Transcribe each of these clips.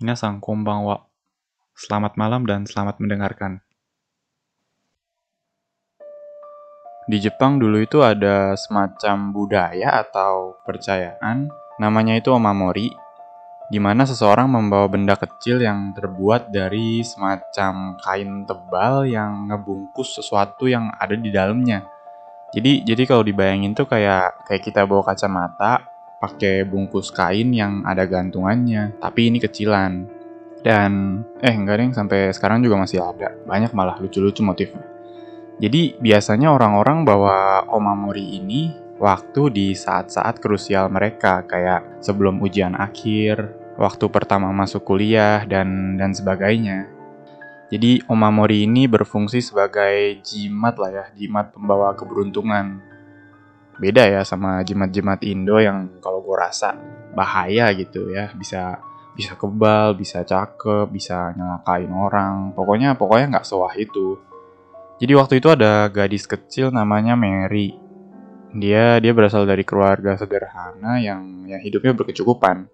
Minasan konbanwa. Selamat malam dan selamat mendengarkan. Di Jepang dulu itu ada semacam budaya atau percayaan, namanya itu omamori, di mana seseorang membawa benda kecil yang terbuat dari semacam kain tebal yang ngebungkus sesuatu yang ada di dalamnya. Jadi jadi kalau dibayangin tuh kayak kayak kita bawa kacamata pakai bungkus kain yang ada gantungannya, tapi ini kecilan. Dan eh enggak deh sampai sekarang juga masih ada. Banyak malah lucu-lucu motifnya. Jadi biasanya orang-orang bawa omamori ini waktu di saat-saat krusial mereka kayak sebelum ujian akhir, waktu pertama masuk kuliah, dan, dan sebagainya. Jadi Omamori ini berfungsi sebagai jimat lah ya, jimat pembawa keberuntungan. Beda ya sama jimat-jimat Indo yang kalau gue rasa bahaya gitu ya, bisa bisa kebal, bisa cakep, bisa nyelakain orang. Pokoknya pokoknya nggak sewah itu. Jadi waktu itu ada gadis kecil namanya Mary. Dia dia berasal dari keluarga sederhana yang yang hidupnya berkecukupan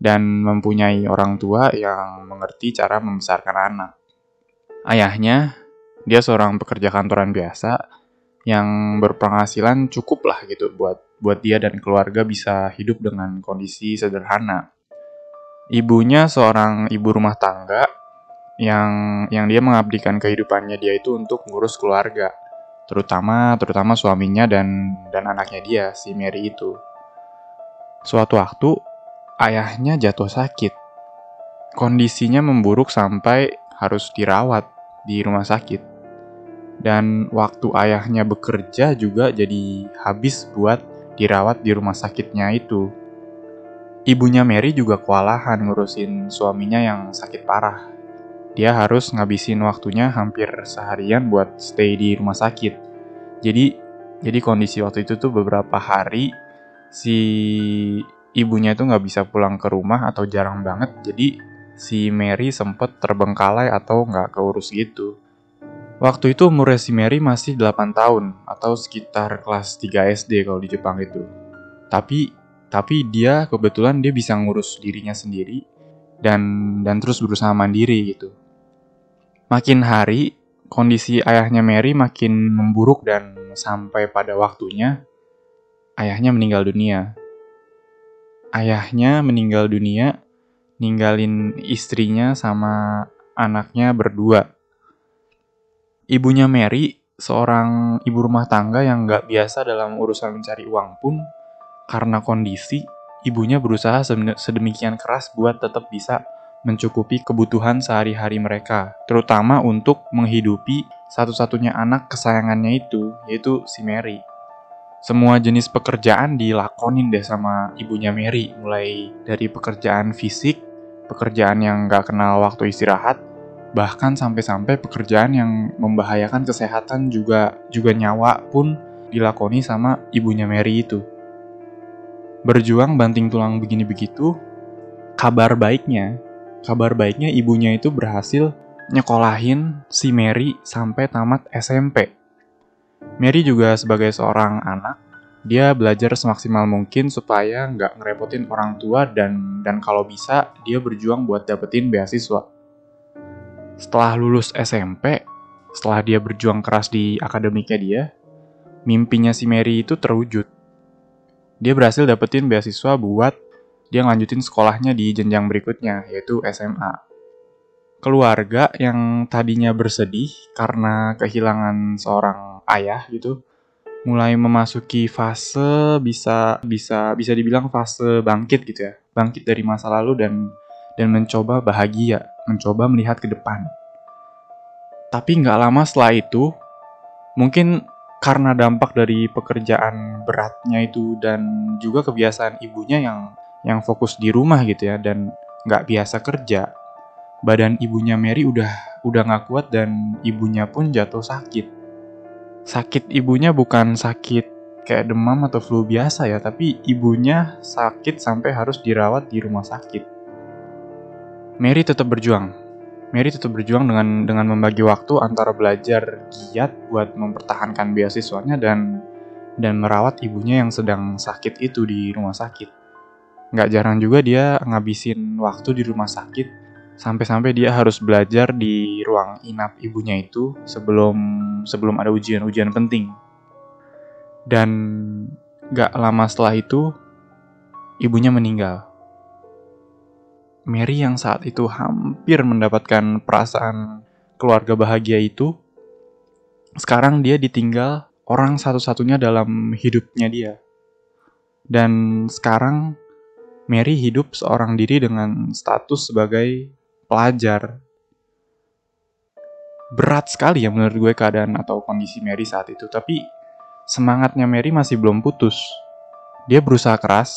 dan mempunyai orang tua yang mengerti cara membesarkan anak. Ayahnya, dia seorang pekerja kantoran biasa yang berpenghasilan cukup lah gitu buat buat dia dan keluarga bisa hidup dengan kondisi sederhana. Ibunya seorang ibu rumah tangga yang yang dia mengabdikan kehidupannya dia itu untuk ngurus keluarga, terutama terutama suaminya dan dan anaknya dia si Mary itu. Suatu waktu ayahnya jatuh sakit. Kondisinya memburuk sampai harus dirawat di rumah sakit. Dan waktu ayahnya bekerja juga jadi habis buat dirawat di rumah sakitnya itu. Ibunya Mary juga kewalahan ngurusin suaminya yang sakit parah. Dia harus ngabisin waktunya hampir seharian buat stay di rumah sakit. Jadi jadi kondisi waktu itu tuh beberapa hari si ibunya itu nggak bisa pulang ke rumah atau jarang banget, jadi si Mary sempet terbengkalai atau nggak keurus gitu. Waktu itu umurnya si Mary masih 8 tahun atau sekitar kelas 3 SD kalau di Jepang itu. Tapi tapi dia kebetulan dia bisa ngurus dirinya sendiri dan dan terus berusaha mandiri gitu. Makin hari kondisi ayahnya Mary makin memburuk dan sampai pada waktunya ayahnya meninggal dunia ayahnya meninggal dunia, ninggalin istrinya sama anaknya berdua. Ibunya Mary, seorang ibu rumah tangga yang gak biasa dalam urusan mencari uang pun, karena kondisi, ibunya berusaha sedemikian keras buat tetap bisa mencukupi kebutuhan sehari-hari mereka, terutama untuk menghidupi satu-satunya anak kesayangannya itu, yaitu si Mary. Semua jenis pekerjaan dilakonin deh sama ibunya Mary, mulai dari pekerjaan fisik, pekerjaan yang gak kenal waktu istirahat, bahkan sampai-sampai pekerjaan yang membahayakan kesehatan juga juga nyawa pun dilakoni sama ibunya Mary itu. Berjuang banting tulang begini begitu, kabar baiknya, kabar baiknya ibunya itu berhasil nyekolahin si Mary sampai tamat SMP Mary juga sebagai seorang anak, dia belajar semaksimal mungkin supaya nggak ngerepotin orang tua dan dan kalau bisa dia berjuang buat dapetin beasiswa. Setelah lulus SMP, setelah dia berjuang keras di akademiknya dia, mimpinya si Mary itu terwujud. Dia berhasil dapetin beasiswa buat dia ngelanjutin sekolahnya di jenjang berikutnya, yaitu SMA. Keluarga yang tadinya bersedih karena kehilangan seorang ayah gitu mulai memasuki fase bisa bisa bisa dibilang fase bangkit gitu ya bangkit dari masa lalu dan dan mencoba bahagia mencoba melihat ke depan tapi nggak lama setelah itu mungkin karena dampak dari pekerjaan beratnya itu dan juga kebiasaan ibunya yang yang fokus di rumah gitu ya dan nggak biasa kerja badan ibunya Mary udah udah nggak kuat dan ibunya pun jatuh sakit sakit ibunya bukan sakit kayak demam atau flu biasa ya, tapi ibunya sakit sampai harus dirawat di rumah sakit. Mary tetap berjuang. Mary tetap berjuang dengan dengan membagi waktu antara belajar giat buat mempertahankan beasiswanya dan dan merawat ibunya yang sedang sakit itu di rumah sakit. Nggak jarang juga dia ngabisin waktu di rumah sakit sampai-sampai dia harus belajar di ruang inap ibunya itu sebelum sebelum ada ujian-ujian penting. Dan nggak lama setelah itu ibunya meninggal. Mary yang saat itu hampir mendapatkan perasaan keluarga bahagia itu, sekarang dia ditinggal orang satu-satunya dalam hidupnya dia. Dan sekarang Mary hidup seorang diri dengan status sebagai pelajar. Berat sekali ya menurut gue keadaan atau kondisi Mary saat itu, tapi semangatnya Mary masih belum putus. Dia berusaha keras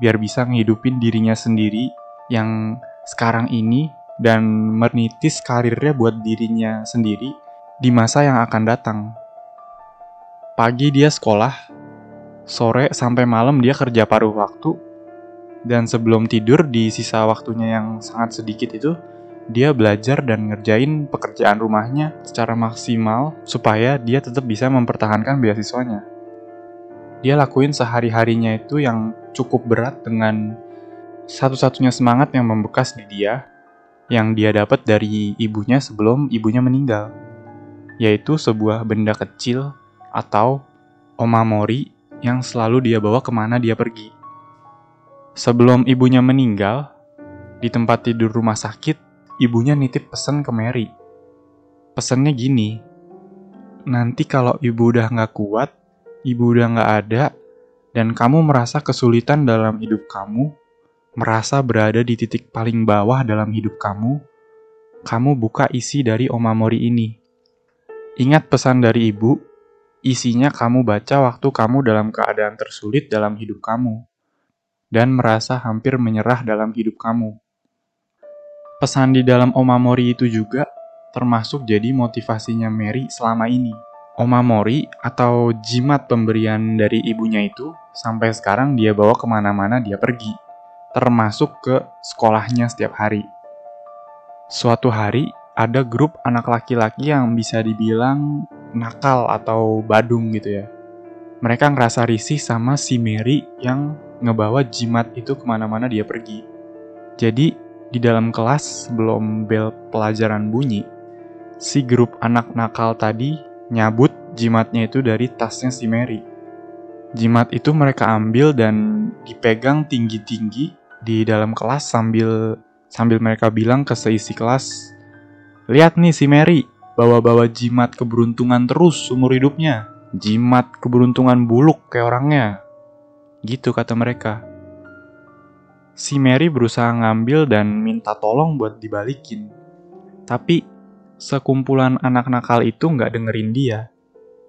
biar bisa ngehidupin dirinya sendiri yang sekarang ini dan menitis karirnya buat dirinya sendiri di masa yang akan datang. Pagi dia sekolah, sore sampai malam dia kerja paruh waktu, dan sebelum tidur di sisa waktunya yang sangat sedikit itu, dia belajar dan ngerjain pekerjaan rumahnya secara maksimal supaya dia tetap bisa mempertahankan beasiswanya. Dia lakuin sehari-harinya itu yang cukup berat dengan satu-satunya semangat yang membekas di dia yang dia dapat dari ibunya sebelum ibunya meninggal, yaitu sebuah benda kecil atau omamori yang selalu dia bawa ke mana dia pergi. Sebelum ibunya meninggal, di tempat tidur rumah sakit, ibunya nitip pesan ke Mary. Pesannya gini, nanti kalau ibu udah nggak kuat, ibu udah nggak ada, dan kamu merasa kesulitan dalam hidup kamu, merasa berada di titik paling bawah dalam hidup kamu, kamu buka isi dari Omamori ini. Ingat pesan dari ibu, isinya kamu baca waktu kamu dalam keadaan tersulit dalam hidup kamu dan merasa hampir menyerah dalam hidup kamu. Pesan di dalam Omamori itu juga termasuk jadi motivasinya Mary selama ini. Omamori atau jimat pemberian dari ibunya itu sampai sekarang dia bawa ke mana-mana dia pergi, termasuk ke sekolahnya setiap hari. Suatu hari ada grup anak laki-laki yang bisa dibilang nakal atau badung gitu ya. Mereka ngerasa risih sama si Mary yang ngebawa jimat itu ke mana-mana dia pergi. Jadi, di dalam kelas sebelum bel pelajaran bunyi, si grup anak nakal tadi nyabut jimatnya itu dari tasnya si Mary. Jimat itu mereka ambil dan dipegang tinggi-tinggi di dalam kelas sambil sambil mereka bilang ke seisi kelas, "Lihat nih si Mary, bawa-bawa jimat keberuntungan terus umur hidupnya. Jimat keberuntungan buluk kayak orangnya." Gitu kata mereka. Si Mary berusaha ngambil dan minta tolong buat dibalikin. Tapi sekumpulan anak nakal itu nggak dengerin dia.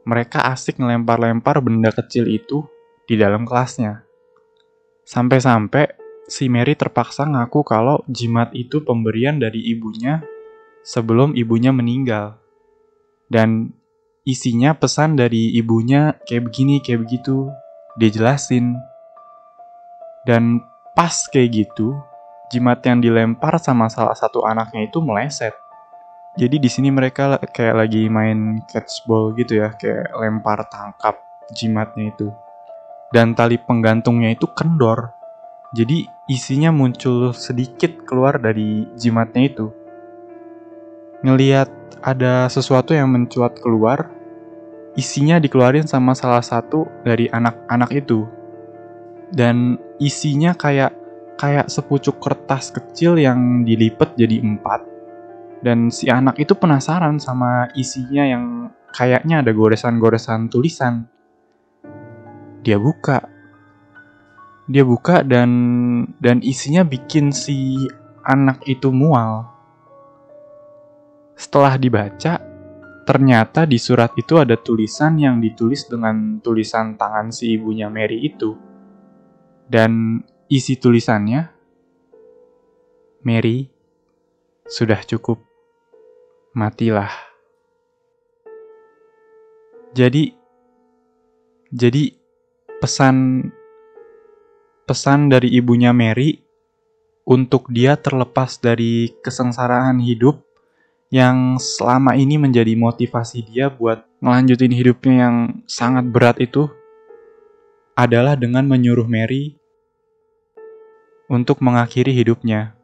Mereka asik ngelempar-lempar benda kecil itu di dalam kelasnya. Sampai-sampai si Mary terpaksa ngaku kalau jimat itu pemberian dari ibunya sebelum ibunya meninggal. Dan isinya pesan dari ibunya kayak begini, kayak begitu dia jelasin. Dan pas kayak gitu, jimat yang dilempar sama salah satu anaknya itu meleset. Jadi di sini mereka kayak lagi main catchball gitu ya, kayak lempar tangkap jimatnya itu. Dan tali penggantungnya itu kendor. Jadi isinya muncul sedikit keluar dari jimatnya itu. Ngeliat ada sesuatu yang mencuat keluar, isinya dikeluarin sama salah satu dari anak-anak itu. Dan isinya kayak kayak sepucuk kertas kecil yang dilipat jadi empat. Dan si anak itu penasaran sama isinya yang kayaknya ada goresan-goresan tulisan. Dia buka. Dia buka dan dan isinya bikin si anak itu mual. Setelah dibaca, Ternyata di surat itu ada tulisan yang ditulis dengan tulisan tangan si ibunya Mary itu. Dan isi tulisannya, Mary, sudah cukup, matilah. Jadi, jadi pesan pesan dari ibunya Mary untuk dia terlepas dari kesengsaraan hidup yang selama ini menjadi motivasi dia buat ngelanjutin hidupnya yang sangat berat itu adalah dengan menyuruh Mary untuk mengakhiri hidupnya.